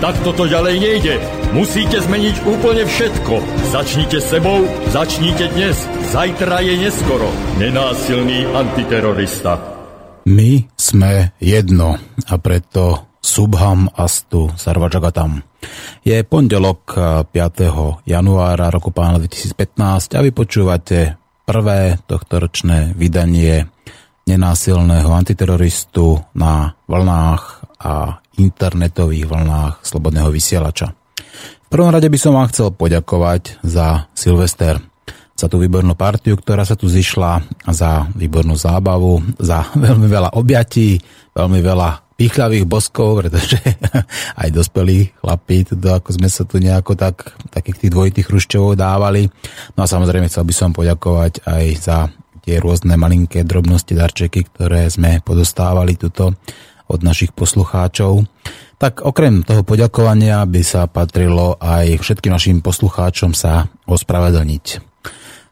Tak toto ďalej nejde. Musíte zmeniť úplne všetko. Začnite sebou, začnite dnes. Zajtra je neskoro. Nenásilný antiterorista. My sme jedno a preto Subham Astu Sarvajagatam. Je pondelok 5. januára roku pána 2015 a vy počúvate prvé tohtoročné vydanie nenásilného antiteroristu na vlnách a internetových vlnách Slobodného vysielača. V prvom rade by som vám chcel poďakovať za Silvester, za tú výbornú partiu, ktorá sa tu zišla, za výbornú zábavu, za veľmi veľa objatí, veľmi veľa pichľavých boskov, pretože aj dospelí chlapí, teda ako sme sa tu nejako tak, takých tých dvojitých hrušťovov dávali. No a samozrejme chcel by som poďakovať aj za tie rôzne malinké drobnosti, darčeky, ktoré sme podostávali tuto od našich poslucháčov. Tak okrem toho poďakovania by sa patrilo aj všetkým našim poslucháčom sa ospravedlniť.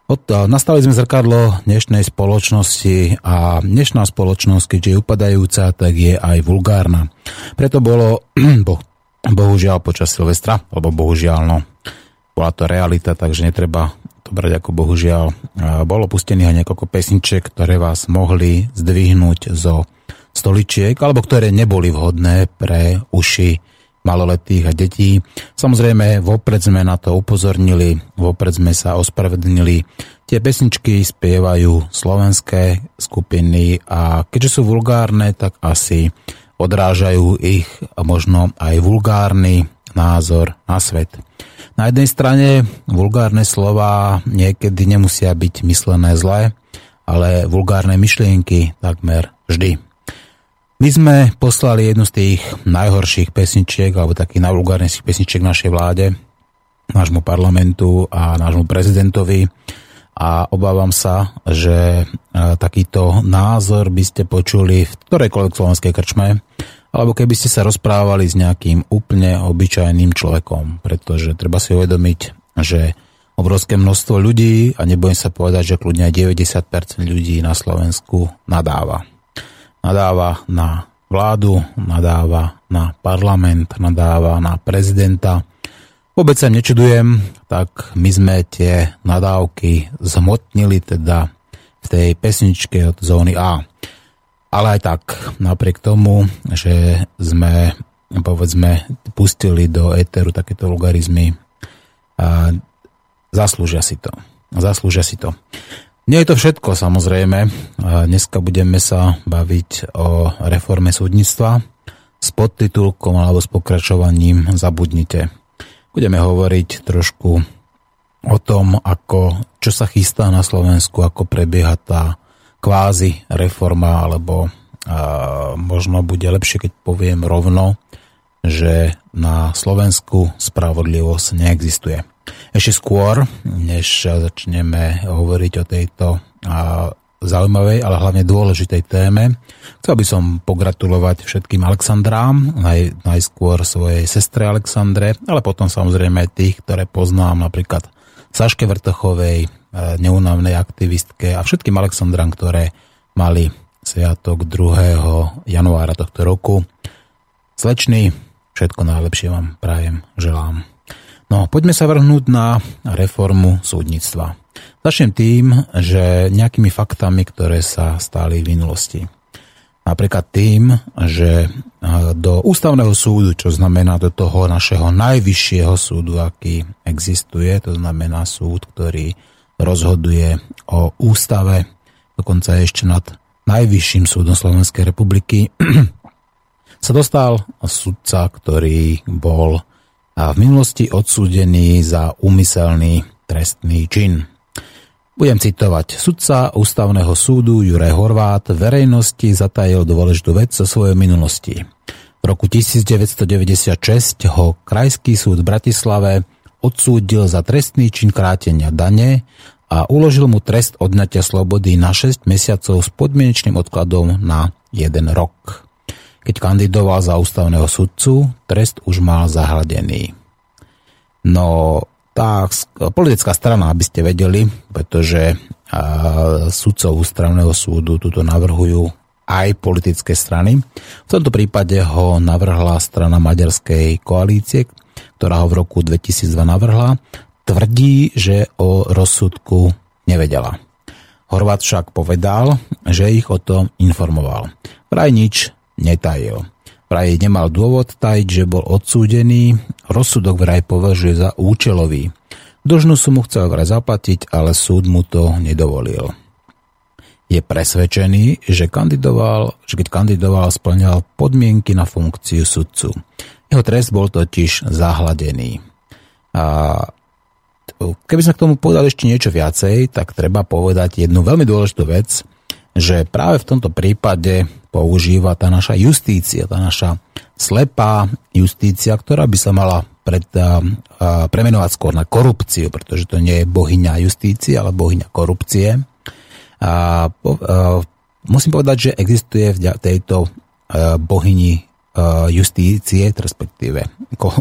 Od, nastali sme zrkadlo dnešnej spoločnosti a dnešná spoločnosť, keďže je upadajúca, tak je aj vulgárna. Preto bolo, bo, bohužiaľ počas Silvestra, alebo bohužiaľ, no, bola to realita, takže netreba to brať ako bohužiaľ. Bolo pustených aj niekoľko pesniček, ktoré vás mohli zdvihnúť zo stoličiek, alebo ktoré neboli vhodné pre uši maloletých a detí. Samozrejme, vopred sme na to upozornili, vopred sme sa ospravedlnili. Tie pesničky spievajú slovenské skupiny a keďže sú vulgárne, tak asi odrážajú ich možno aj vulgárny názor na svet. Na jednej strane vulgárne slova niekedy nemusia byť myslené zle, ale vulgárne myšlienky takmer vždy. My sme poslali jednu z tých najhorších pesničiek, alebo takých najvulgárnejších pesničiek našej vláde, nášmu parlamentu a nášmu prezidentovi. A obávam sa, že e, takýto názor by ste počuli v ktorejkoľvek slovenskej krčme, alebo keby ste sa rozprávali s nejakým úplne obyčajným človekom, pretože treba si uvedomiť, že obrovské množstvo ľudí, a nebudem sa povedať, že kľudne aj 90% ľudí na Slovensku nadáva nadáva na vládu, nadáva na parlament, nadáva na prezidenta. Vôbec sa nečudujem, tak my sme tie nadávky zhmotnili teda v tej pesničke od zóny A. Ale aj tak, napriek tomu, že sme povedzme pustili do éteru takéto vulgarizmy, zaslúžia si to. Zaslúžia si to. Nie je to všetko samozrejme. Dneska budeme sa baviť o reforme súdnictva s podtitulkom alebo s pokračovaním Zabudnite. Budeme hovoriť trošku o tom, ako, čo sa chystá na Slovensku, ako prebieha tá kvázi reforma, alebo a, možno bude lepšie, keď poviem rovno, že na Slovensku spravodlivosť neexistuje. Ešte skôr, než začneme hovoriť o tejto zaujímavej, ale hlavne dôležitej téme. Chcel by som pogratulovať všetkým Alexandrám, naj, najskôr svojej sestre Alexandre, ale potom samozrejme tých, ktoré poznám, napríklad Saške Vrtochovej, e, neunavnej aktivistke a všetkým Alexandrám, ktoré mali sviatok 2. januára tohto roku. Slečný, všetko najlepšie vám prajem, želám. No, poďme sa vrhnúť na reformu súdnictva. Začnem tým, že nejakými faktami, ktoré sa stali v minulosti. Napríklad tým, že do ústavného súdu, čo znamená do toho našeho najvyššieho súdu, aký existuje, to znamená súd, ktorý rozhoduje o ústave, dokonca ešte nad najvyšším súdom Slovenskej republiky, sa dostal sudca, ktorý bol a v minulosti odsúdený za úmyselný trestný čin. Budem citovať. Sudca ústavného súdu Juraj Horvát verejnosti zatajil dôležitú vec zo svojej minulosti. V roku 1996 ho Krajský súd v Bratislave odsúdil za trestný čin krátenia dane a uložil mu trest odňatia slobody na 6 mesiacov s podmienečným odkladom na 1 rok. Keď kandidoval za ústavného sudcu, trest už mal zahladený. No, tá politická strana, aby ste vedeli, pretože sudcov ústavného súdu tuto navrhujú aj politické strany. V tomto prípade ho navrhla strana maďarskej koalície, ktorá ho v roku 2002 navrhla tvrdí, že o rozsudku nevedela. Horvát však povedal, že ich o tom informoval. Vraj nič netajil. Vraj nemal dôvod tajiť, že bol odsúdený, rozsudok vraj považuje za účelový. Dožnú mu chcel vraj zaplatiť, ale súd mu to nedovolil. Je presvedčený, že, kandidoval, že keď kandidoval, splňal podmienky na funkciu sudcu. Jeho trest bol totiž zahladený. A Keby sme k tomu povedali ešte niečo viacej, tak treba povedať jednu veľmi dôležitú vec, že práve v tomto prípade používa tá naša justícia, tá naša slepá justícia, ktorá by sa mala pred, a, a, premenovať skôr na korupciu, pretože to nie je bohyňa justície, ale bohyňa korupcie. A, po, a, musím povedať, že existuje v tejto a, bohyni justície, respektíve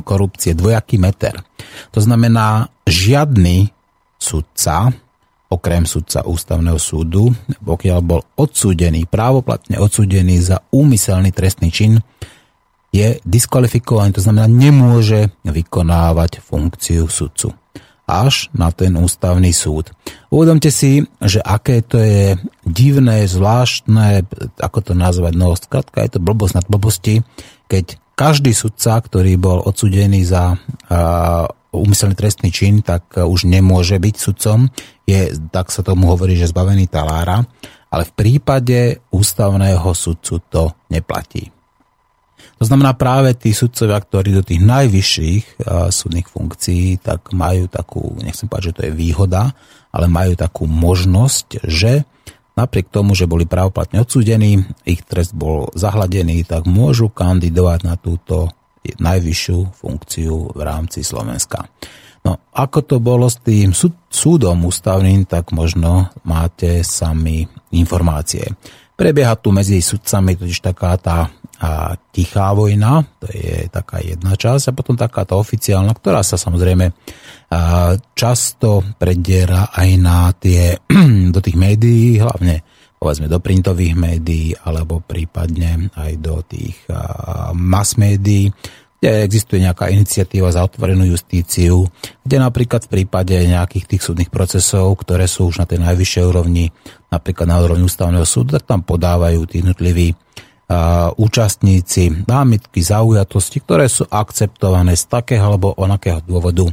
korupcie, dvojaký meter. To znamená, žiadny sudca, okrem sudca ústavného súdu, pokiaľ bol odsúdený, právoplatne odsúdený za úmyselný trestný čin, je diskvalifikovaný, to znamená, nemôže vykonávať funkciu sudcu až na ten ústavný súd. Uvedomte si, že aké to je divné, zvláštne, ako to nazvať, no skratka je to blbosť nad blbosti, keď každý sudca, ktorý bol odsudený za úmyselný trestný čin, tak už nemôže byť sudcom. Je, tak sa tomu hovorí, že zbavený talára. Ale v prípade ústavného sudcu to neplatí. To znamená práve tí sudcovia, ktorí do tých najvyšších uh, súdnych funkcií, tak majú takú, nechcem povedať, že to je výhoda, ale majú takú možnosť, že napriek tomu, že boli právoplatne odsúdení, ich trest bol zahladený, tak môžu kandidovať na túto najvyššiu funkciu v rámci Slovenska. No, ako to bolo s tým súd, súdom ústavným, tak možno máte sami informácie. Prebieha tu medzi sudcami totiž taká tá a tichá vojna, to je taká jedna časť, a potom taká tá oficiálna, ktorá sa samozrejme často prediera aj na tie, do tých médií, hlavne povedzme do printových médií, alebo prípadne aj do tých mass médií, kde existuje nejaká iniciatíva za otvorenú justíciu, kde napríklad v prípade nejakých tých súdnych procesov, ktoré sú už na tej najvyššej úrovni, napríklad na úrovni ústavného súdu, tak tam podávajú tí jednotliví účastníci námitky zaujatosti, ktoré sú akceptované z takého alebo onakého dôvodu,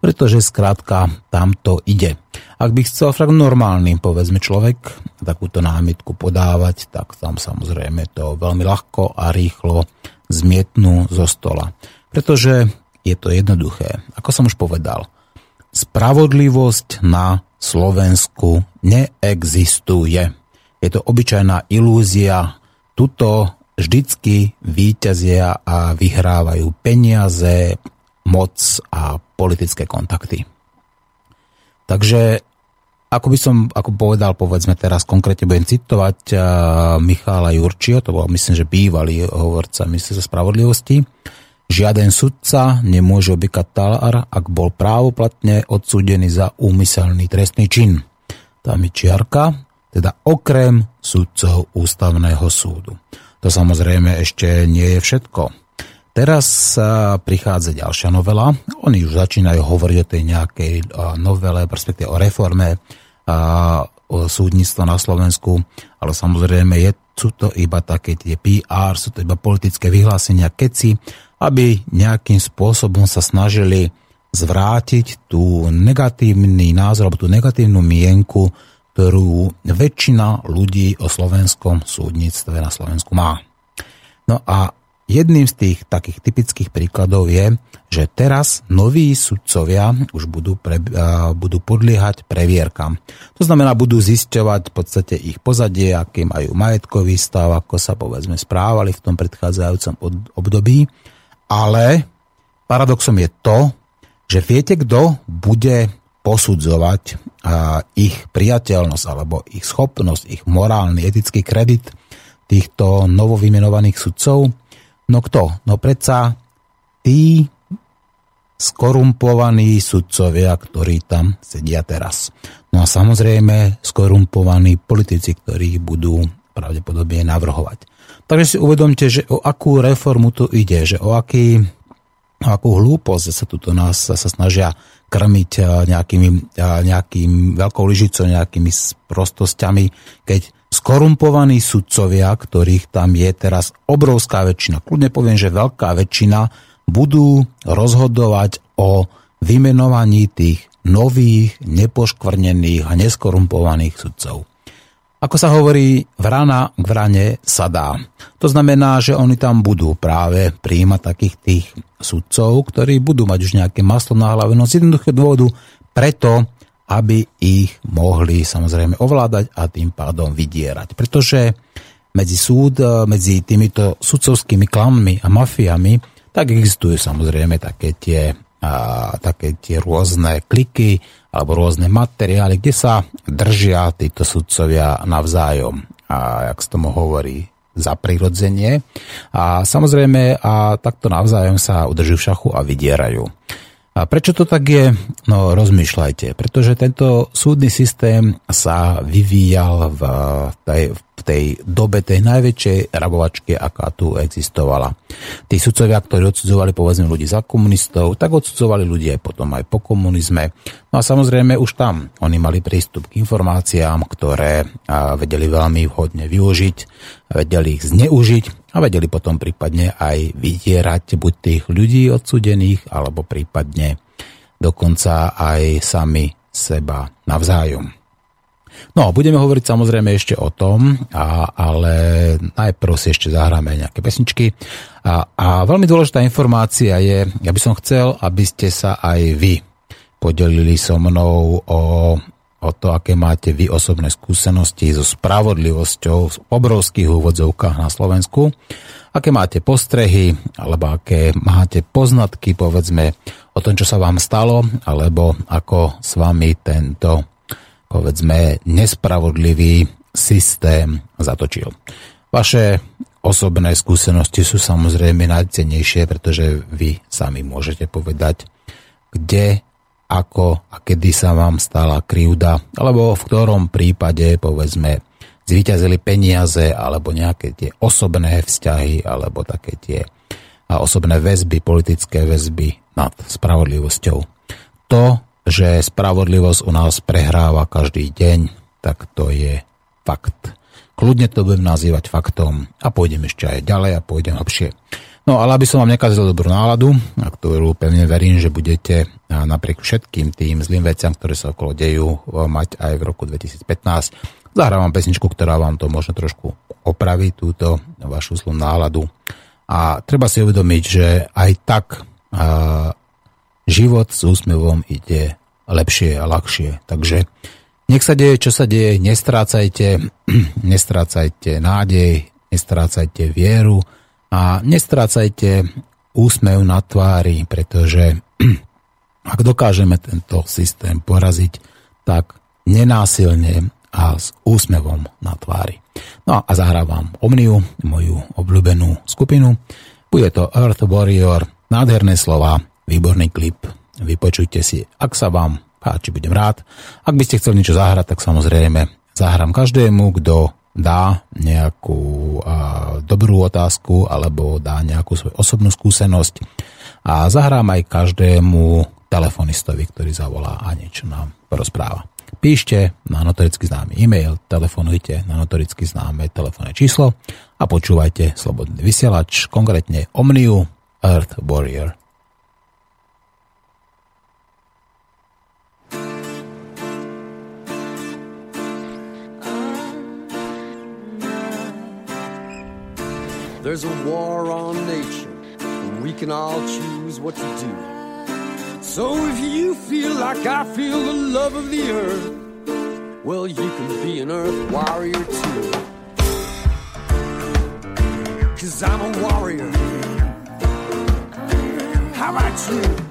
pretože skrátka tam to ide. Ak by chcel však normálny, povedzme človek, takúto námitku podávať, tak tam samozrejme to veľmi ľahko a rýchlo zmietnú zo stola. Pretože je to jednoduché. Ako som už povedal, spravodlivosť na Slovensku neexistuje. Je to obyčajná ilúzia, tuto vždycky výťazia a vyhrávajú peniaze, moc a politické kontakty. Takže ako by som ako povedal, povedzme teraz konkrétne budem citovať uh, Michála Jurčio, to bol myslím, že bývalý hovorca ministerstva spravodlivosti. Žiaden sudca nemôže obykať talár, ak bol právoplatne odsúdený za úmyselný trestný čin. Tam je čiarka, teda okrem sudcov ústavného súdu. To samozrejme ešte nie je všetko. Teraz prichádza ďalšia novela. Oni už začínajú hovoriť o tej nejakej novele, respektíve o reforme o súdnictva na Slovensku, ale samozrejme je, sú to iba také tie PR, sú to iba politické vyhlásenia, keci, aby nejakým spôsobom sa snažili zvrátiť tú negatívny názor, alebo tú negatívnu mienku ktorú väčšina ľudí o slovenskom súdnictve na Slovensku má. No a jedným z tých takých typických príkladov je, že teraz noví sudcovia už budú, pre, budú podliehať previerkam. To znamená, budú zisťovať v podstate ich pozadie, aký majú majetkový stav, ako sa povedzme správali v tom predchádzajúcom období. Ale paradoxom je to, že viete, kto bude posudzovať ich priateľnosť alebo ich schopnosť, ich morálny, etický kredit týchto novovymenovaných sudcov. No kto? No predsa tí skorumpovaní sudcovia, ktorí tam sedia teraz. No a samozrejme skorumpovaní politici, ktorí budú pravdepodobne navrhovať. Takže si uvedomte, že o akú reformu tu ide, že o aký o akú hlúposť sa tuto nás sa snažia krmiť eh, nejakými, eh, nejakým veľkou lyžicou, nejakými prostosťami, keď skorumpovaní sudcovia, ktorých tam je teraz obrovská väčšina, kľudne poviem, že veľká väčšina, budú rozhodovať o vymenovaní tých nových, nepoškvrnených a neskorumpovaných sudcov. Ako sa hovorí, vrana k vrane sa dá. To znamená, že oni tam budú práve príjmať takých tých sudcov, ktorí budú mať už nejaké maslo na hlave, no z jednoduchého dôvodu preto, aby ich mohli samozrejme ovládať a tým pádom vydierať. Pretože medzi súd, medzi týmito sudcovskými klanmi a mafiami, tak existujú samozrejme také tie, a, také tie rôzne kliky, alebo rôzne materiály, kde sa držia títo sudcovia navzájom. A jak sa tomu hovorí, za prirodzenie. A samozrejme, a takto navzájom sa udržujú v šachu a vydierajú. A prečo to tak je? No rozmýšľajte, pretože tento súdny systém sa vyvíjal v tej, v tej dobe tej najväčšej rabovačky, aká tu existovala. Tí sudcovia, ktorí odsudzovali povedzme ľudí za komunistov, tak odsudzovali ľudí aj potom aj po komunizme. No a samozrejme už tam oni mali prístup k informáciám, ktoré vedeli veľmi vhodne využiť, vedeli ich zneužiť a vedeli potom prípadne aj vydierať buď tých ľudí odsudených, alebo prípadne dokonca aj sami seba navzájom. No, budeme hovoriť samozrejme ešte o tom, a, ale najprv si ešte zahráme nejaké pesničky. A, a veľmi dôležitá informácia je, ja by som chcel, aby ste sa aj vy podelili so mnou o o to, aké máte vy osobné skúsenosti so spravodlivosťou v obrovských úvodzovkách na Slovensku, aké máte postrehy, alebo aké máte poznatky, povedzme, o tom, čo sa vám stalo, alebo ako s vami tento, povedzme, nespravodlivý systém zatočil. Vaše osobné skúsenosti sú samozrejme najcennejšie, pretože vy sami môžete povedať, kde ako a kedy sa vám stala krivda, alebo v ktorom prípade, povedzme, zvíťazili peniaze, alebo nejaké tie osobné vzťahy, alebo také tie osobné väzby, politické väzby nad spravodlivosťou. To, že spravodlivosť u nás prehráva každý deň, tak to je fakt. Kľudne to budem nazývať faktom a pôjdem ešte aj ďalej a pôjdem hlbšie. No ale aby som vám nekazil dobrú náladu, a ktorú pevne verím, že budete napriek všetkým tým zlým veciam, ktoré sa okolo dejú, mať aj v roku 2015. Zahrávam pesničku, ktorá vám to možno trošku opraví, túto vašu zlú náladu. A treba si uvedomiť, že aj tak a, život s úsmevom ide lepšie a ľahšie. Takže nech sa deje, čo sa deje, nestrácajte, nestrácajte nádej, nestrácajte vieru, a nestrácajte úsmev na tvári, pretože ak dokážeme tento systém poraziť, tak nenásilne a s úsmevom na tvári. No a zahrávam Omniu, moju obľúbenú skupinu. Bude to Earth Warrior, nádherné slova, výborný klip. Vypočujte si, ak sa vám páči, budem rád. Ak by ste chceli niečo zahrať, tak samozrejme zahrám každému, kto dá nejakú dobrú otázku alebo dá nejakú svoju osobnú skúsenosť a zahrám aj každému telefonistovi, ktorý zavolá a niečo nám porozpráva. Píšte na notoricky známy e-mail, telefonujte na notoricky známe telefónne číslo a počúvajte Slobodný vysielač, konkrétne Omniu Earth Warrior There's a war on nature, and we can all choose what to do. So if you feel like I feel the love of the earth, well, you can be an earth warrior too. Cause I'm a warrior. How about you?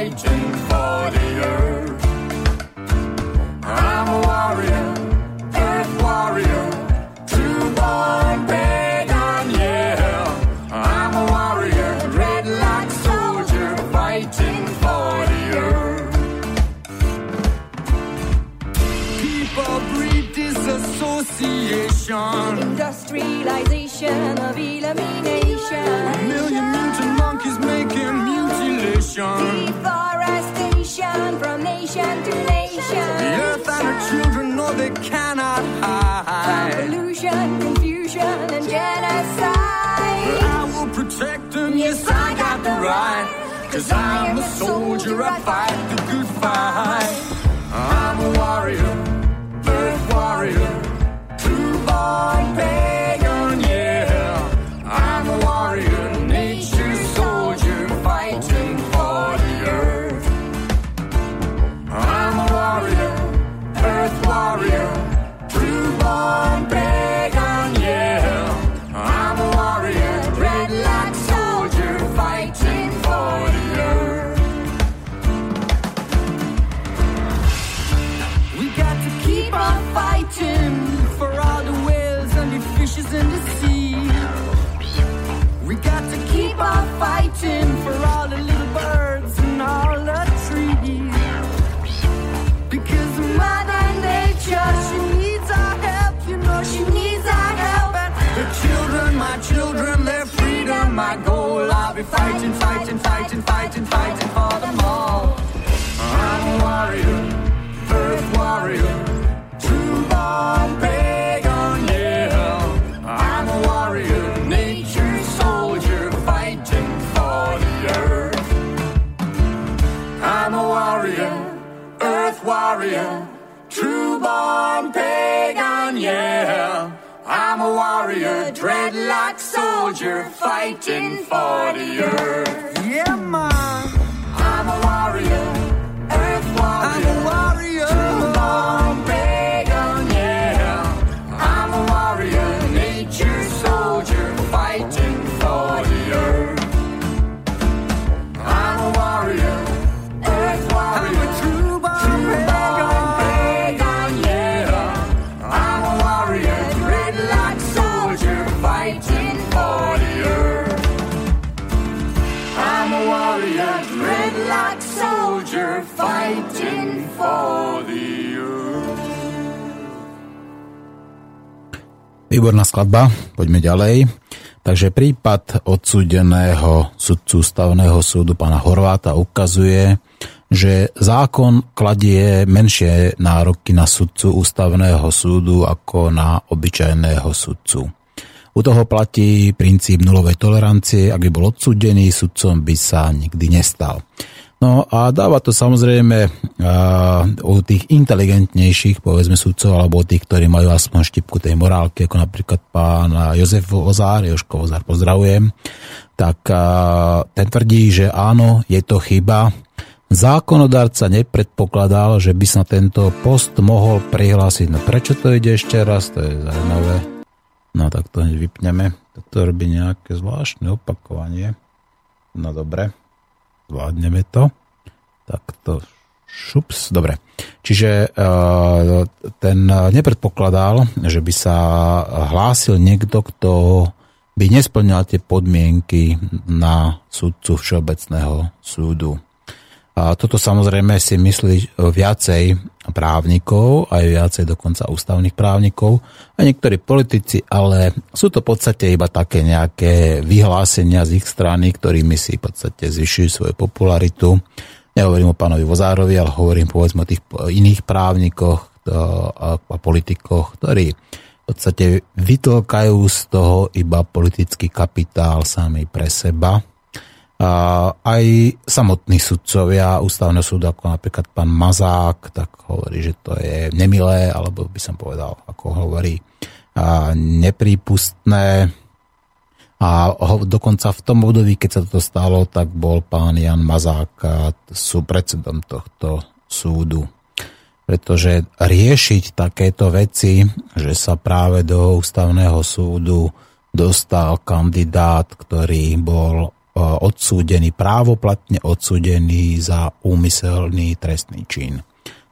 fighting for the earth. I'm a warrior, earth warrior, true born pagan, yeah. I'm a warrior, dreadlock soldier, fighting for the earth. People breed disassociation, industrialization of elimination. Million mutant monkeys making mutilation. From nation to nation. The earth and her children know they cannot hide. Pollution, confusion, and genocide. But I will protect them, yes, I got the right. Cause I'm a soldier, I fight the good fight. I'm a be fighting, fighting, fighting, fighting, fighting for them all. I'm a warrior, earth warrior, true born pagan, yeah. I'm a warrior, nature soldier, fighting for the earth. I'm a warrior, earth warrior, true born pagan, yeah. I'm a warrior, dreadlock soldier, fighting for the earth. Yeah, man. Výborná skladba, poďme ďalej. Takže prípad odsúdeného sudcu ústavného súdu pána Horváta ukazuje, že zákon kladie menšie nároky na sudcu ústavného súdu ako na obyčajného sudcu. U toho platí princíp nulovej tolerancie, ak by bol odsúdený, sudcom by sa nikdy nestal. No a dáva to samozrejme uh, u tých inteligentnejších, povedzme sudcov, alebo u tých, ktorí majú aspoň štipku tej morálky, ako napríklad pán Jozef Ozár, Joško Ozár, pozdravujem, tak uh, ten tvrdí, že áno, je to chyba. Zákonodárca nepredpokladal, že by sa tento post mohol prihlásiť. No prečo to ide ešte raz? To je zaujímavé. No tak to vypneme. Toto robí nejaké zvláštne opakovanie. No dobre zvládneme to. Tak to šups, dobre. Čiže uh, ten nepredpokladal, že by sa hlásil niekto, kto by nesplňal tie podmienky na súdcu Všeobecného súdu. A toto samozrejme si myslí viacej právnikov, aj viacej dokonca ústavných právnikov, a niektorí politici, ale sú to v podstate iba také nejaké vyhlásenia z ich strany, ktorými si v podstate zvyšujú svoju popularitu. Nehovorím o pánovi Vozárovi, ale hovorím povedzme o tých iných právnikoch a politikoch, ktorí v podstate vytlkajú z toho iba politický kapitál sami pre seba aj samotní sudcovia ústavného súdu, ako napríklad pán Mazák, tak hovorí, že to je nemilé, alebo by som povedal, ako hovorí, neprípustné. A dokonca v tom období, keď sa to stalo, tak bol pán Jan Mazák sú predsedom tohto súdu. Pretože riešiť takéto veci, že sa práve do ústavného súdu dostal kandidát, ktorý bol odsúdený, právoplatne odsúdený za úmyselný trestný čin.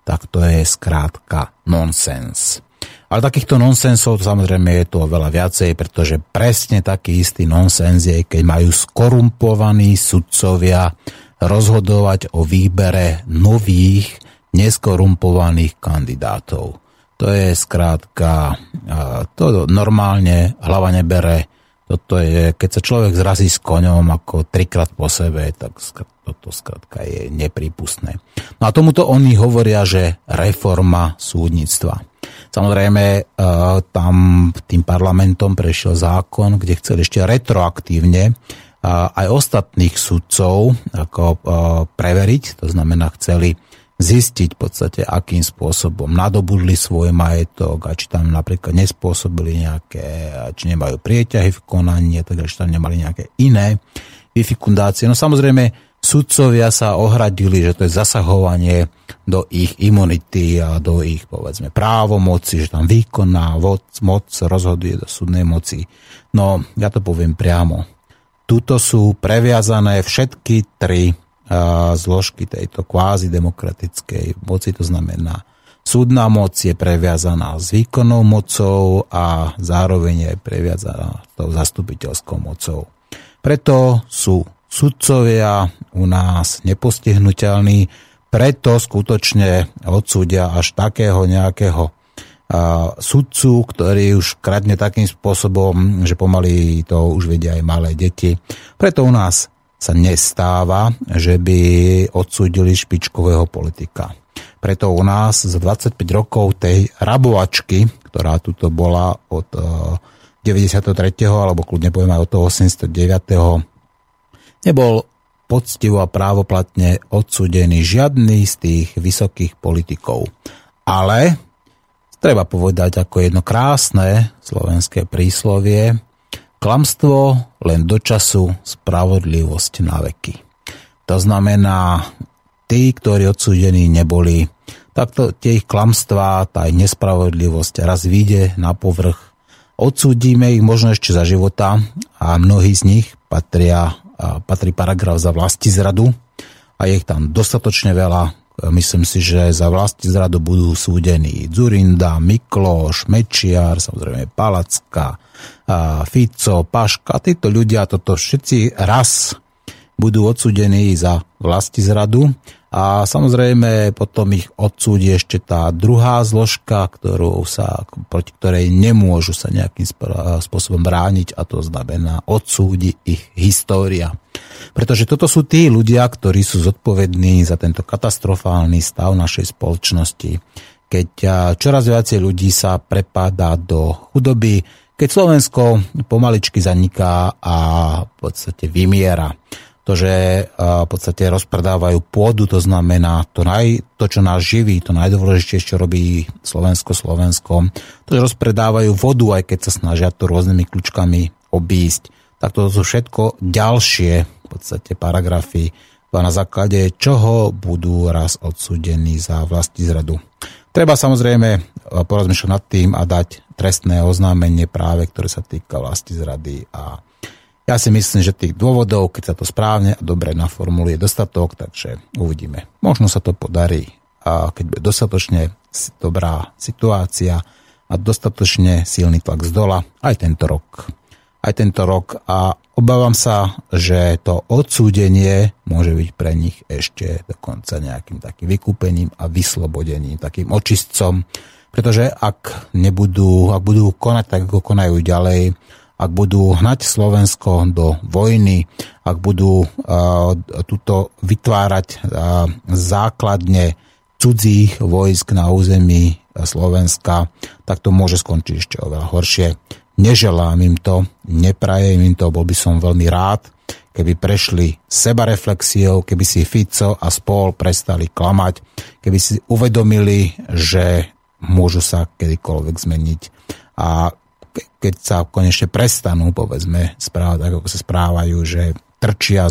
Tak to je skrátka nonsens. Ale takýchto nonsensov samozrejme je tu oveľa viacej, pretože presne taký istý nonsens je, keď majú skorumpovaní sudcovia rozhodovať o výbere nových neskorumpovaných kandidátov. To je skrátka, to normálne hlava nebere. Toto je, keď sa človek zrazí s koňom ako trikrát po sebe, tak toto skrátka je neprípustné. No a tomuto oni hovoria, že reforma súdnictva. Samozrejme, e, tam tým parlamentom prešiel zákon, kde chceli ešte retroaktívne e, aj ostatných sudcov ako e, preveriť, to znamená chceli zistiť v podstate, akým spôsobom nadobudli svoj majetok a či tam napríklad nespôsobili nejaké, či nemajú prieťahy v konaní, takže či tam nemali nejaké iné vyfikundácie. No samozrejme, sudcovia sa ohradili, že to je zasahovanie do ich imunity a do ich, povedzme, právomoci, že tam výkonná moc, moc rozhoduje do súdnej moci. No, ja to poviem priamo. Tuto sú previazané všetky tri zložky tejto kvázi demokratickej moci, to znamená súdna moc je previazaná s výkonnou mocou a zároveň je previazaná tou zastupiteľskou mocou. Preto sú sudcovia u nás nepostihnutelní, preto skutočne odsúdia až takého nejakého sudcu, ktorý už kradne takým spôsobom, že pomaly to už vedia aj malé deti. Preto u nás sa nestáva, že by odsúdili špičkového politika. Preto u nás za 25 rokov tej rabovačky, ktorá tuto bola od 93. alebo kľudne poviem aj od toho 89 nebol poctivo a právoplatne odsudený žiadny z tých vysokých politikov. Ale treba povedať ako jedno krásne slovenské príslovie, klamstvo len do času, spravodlivosť na veky. To znamená, tí, ktorí odsúdení neboli, takto tie ich klamstvá, tá ich nespravodlivosť raz vyjde na povrch. Odsúdime ich možno ešte za života a mnohí z nich patria patrí paragraf za vlasti zradu a je ich tam dostatočne veľa. Myslím si, že za vlasti zradu budú súdení Zurinda, Mikloš, Mečiar, samozrejme Palacka, Fico, Paška. Títo ľudia, toto všetci raz budú odsúdení za vlasti zradu a samozrejme potom ich odsúdi ešte tá druhá zložka, ktorú sa, proti ktorej nemôžu sa nejakým spôsobom brániť a to znamená odsúdi ich história. Pretože toto sú tí ľudia, ktorí sú zodpovední za tento katastrofálny stav našej spoločnosti. Keď čoraz viacej ľudí sa prepáda do chudoby, keď Slovensko pomaličky zaniká a v podstate vymiera to, že v podstate rozpredávajú pôdu, to znamená to, naj, to čo nás živí, to najdôležitejšie, čo robí Slovensko Slovensko, to, že rozpredávajú vodu, aj keď sa snažia to rôznymi kľúčkami obísť, tak to sú všetko ďalšie podstate paragrafy, na základe čoho budú raz odsúdení za vlasti zradu. Treba samozrejme porozmýšľať nad tým a dať trestné oznámenie práve, ktoré sa týka vlasti zrady a ja si myslím, že tých dôvodov, keď sa to správne a dobre naformuluje, dostatok, takže uvidíme. Možno sa to podarí, a keď bude dostatočne dobrá situácia a dostatočne silný tlak z dola aj tento rok. Aj tento rok a obávam sa, že to odsúdenie môže byť pre nich ešte dokonca nejakým takým vykúpením a vyslobodením, takým očistcom, pretože ak nebudú, ak budú konať tak, ako konajú ďalej, ak budú hnať Slovensko do vojny, ak budú uh, tuto vytvárať uh, základne cudzích vojsk na území Slovenska, tak to môže skončiť ešte oveľa horšie. Neželám im to, neprajem im to, bol by som veľmi rád, keby prešli sebareflexiou, keby si Fico a spol prestali klamať, keby si uvedomili, že môžu sa kedykoľvek zmeniť. A keď sa konečne prestanú, povedzme, správať tak, ako sa správajú, že trčia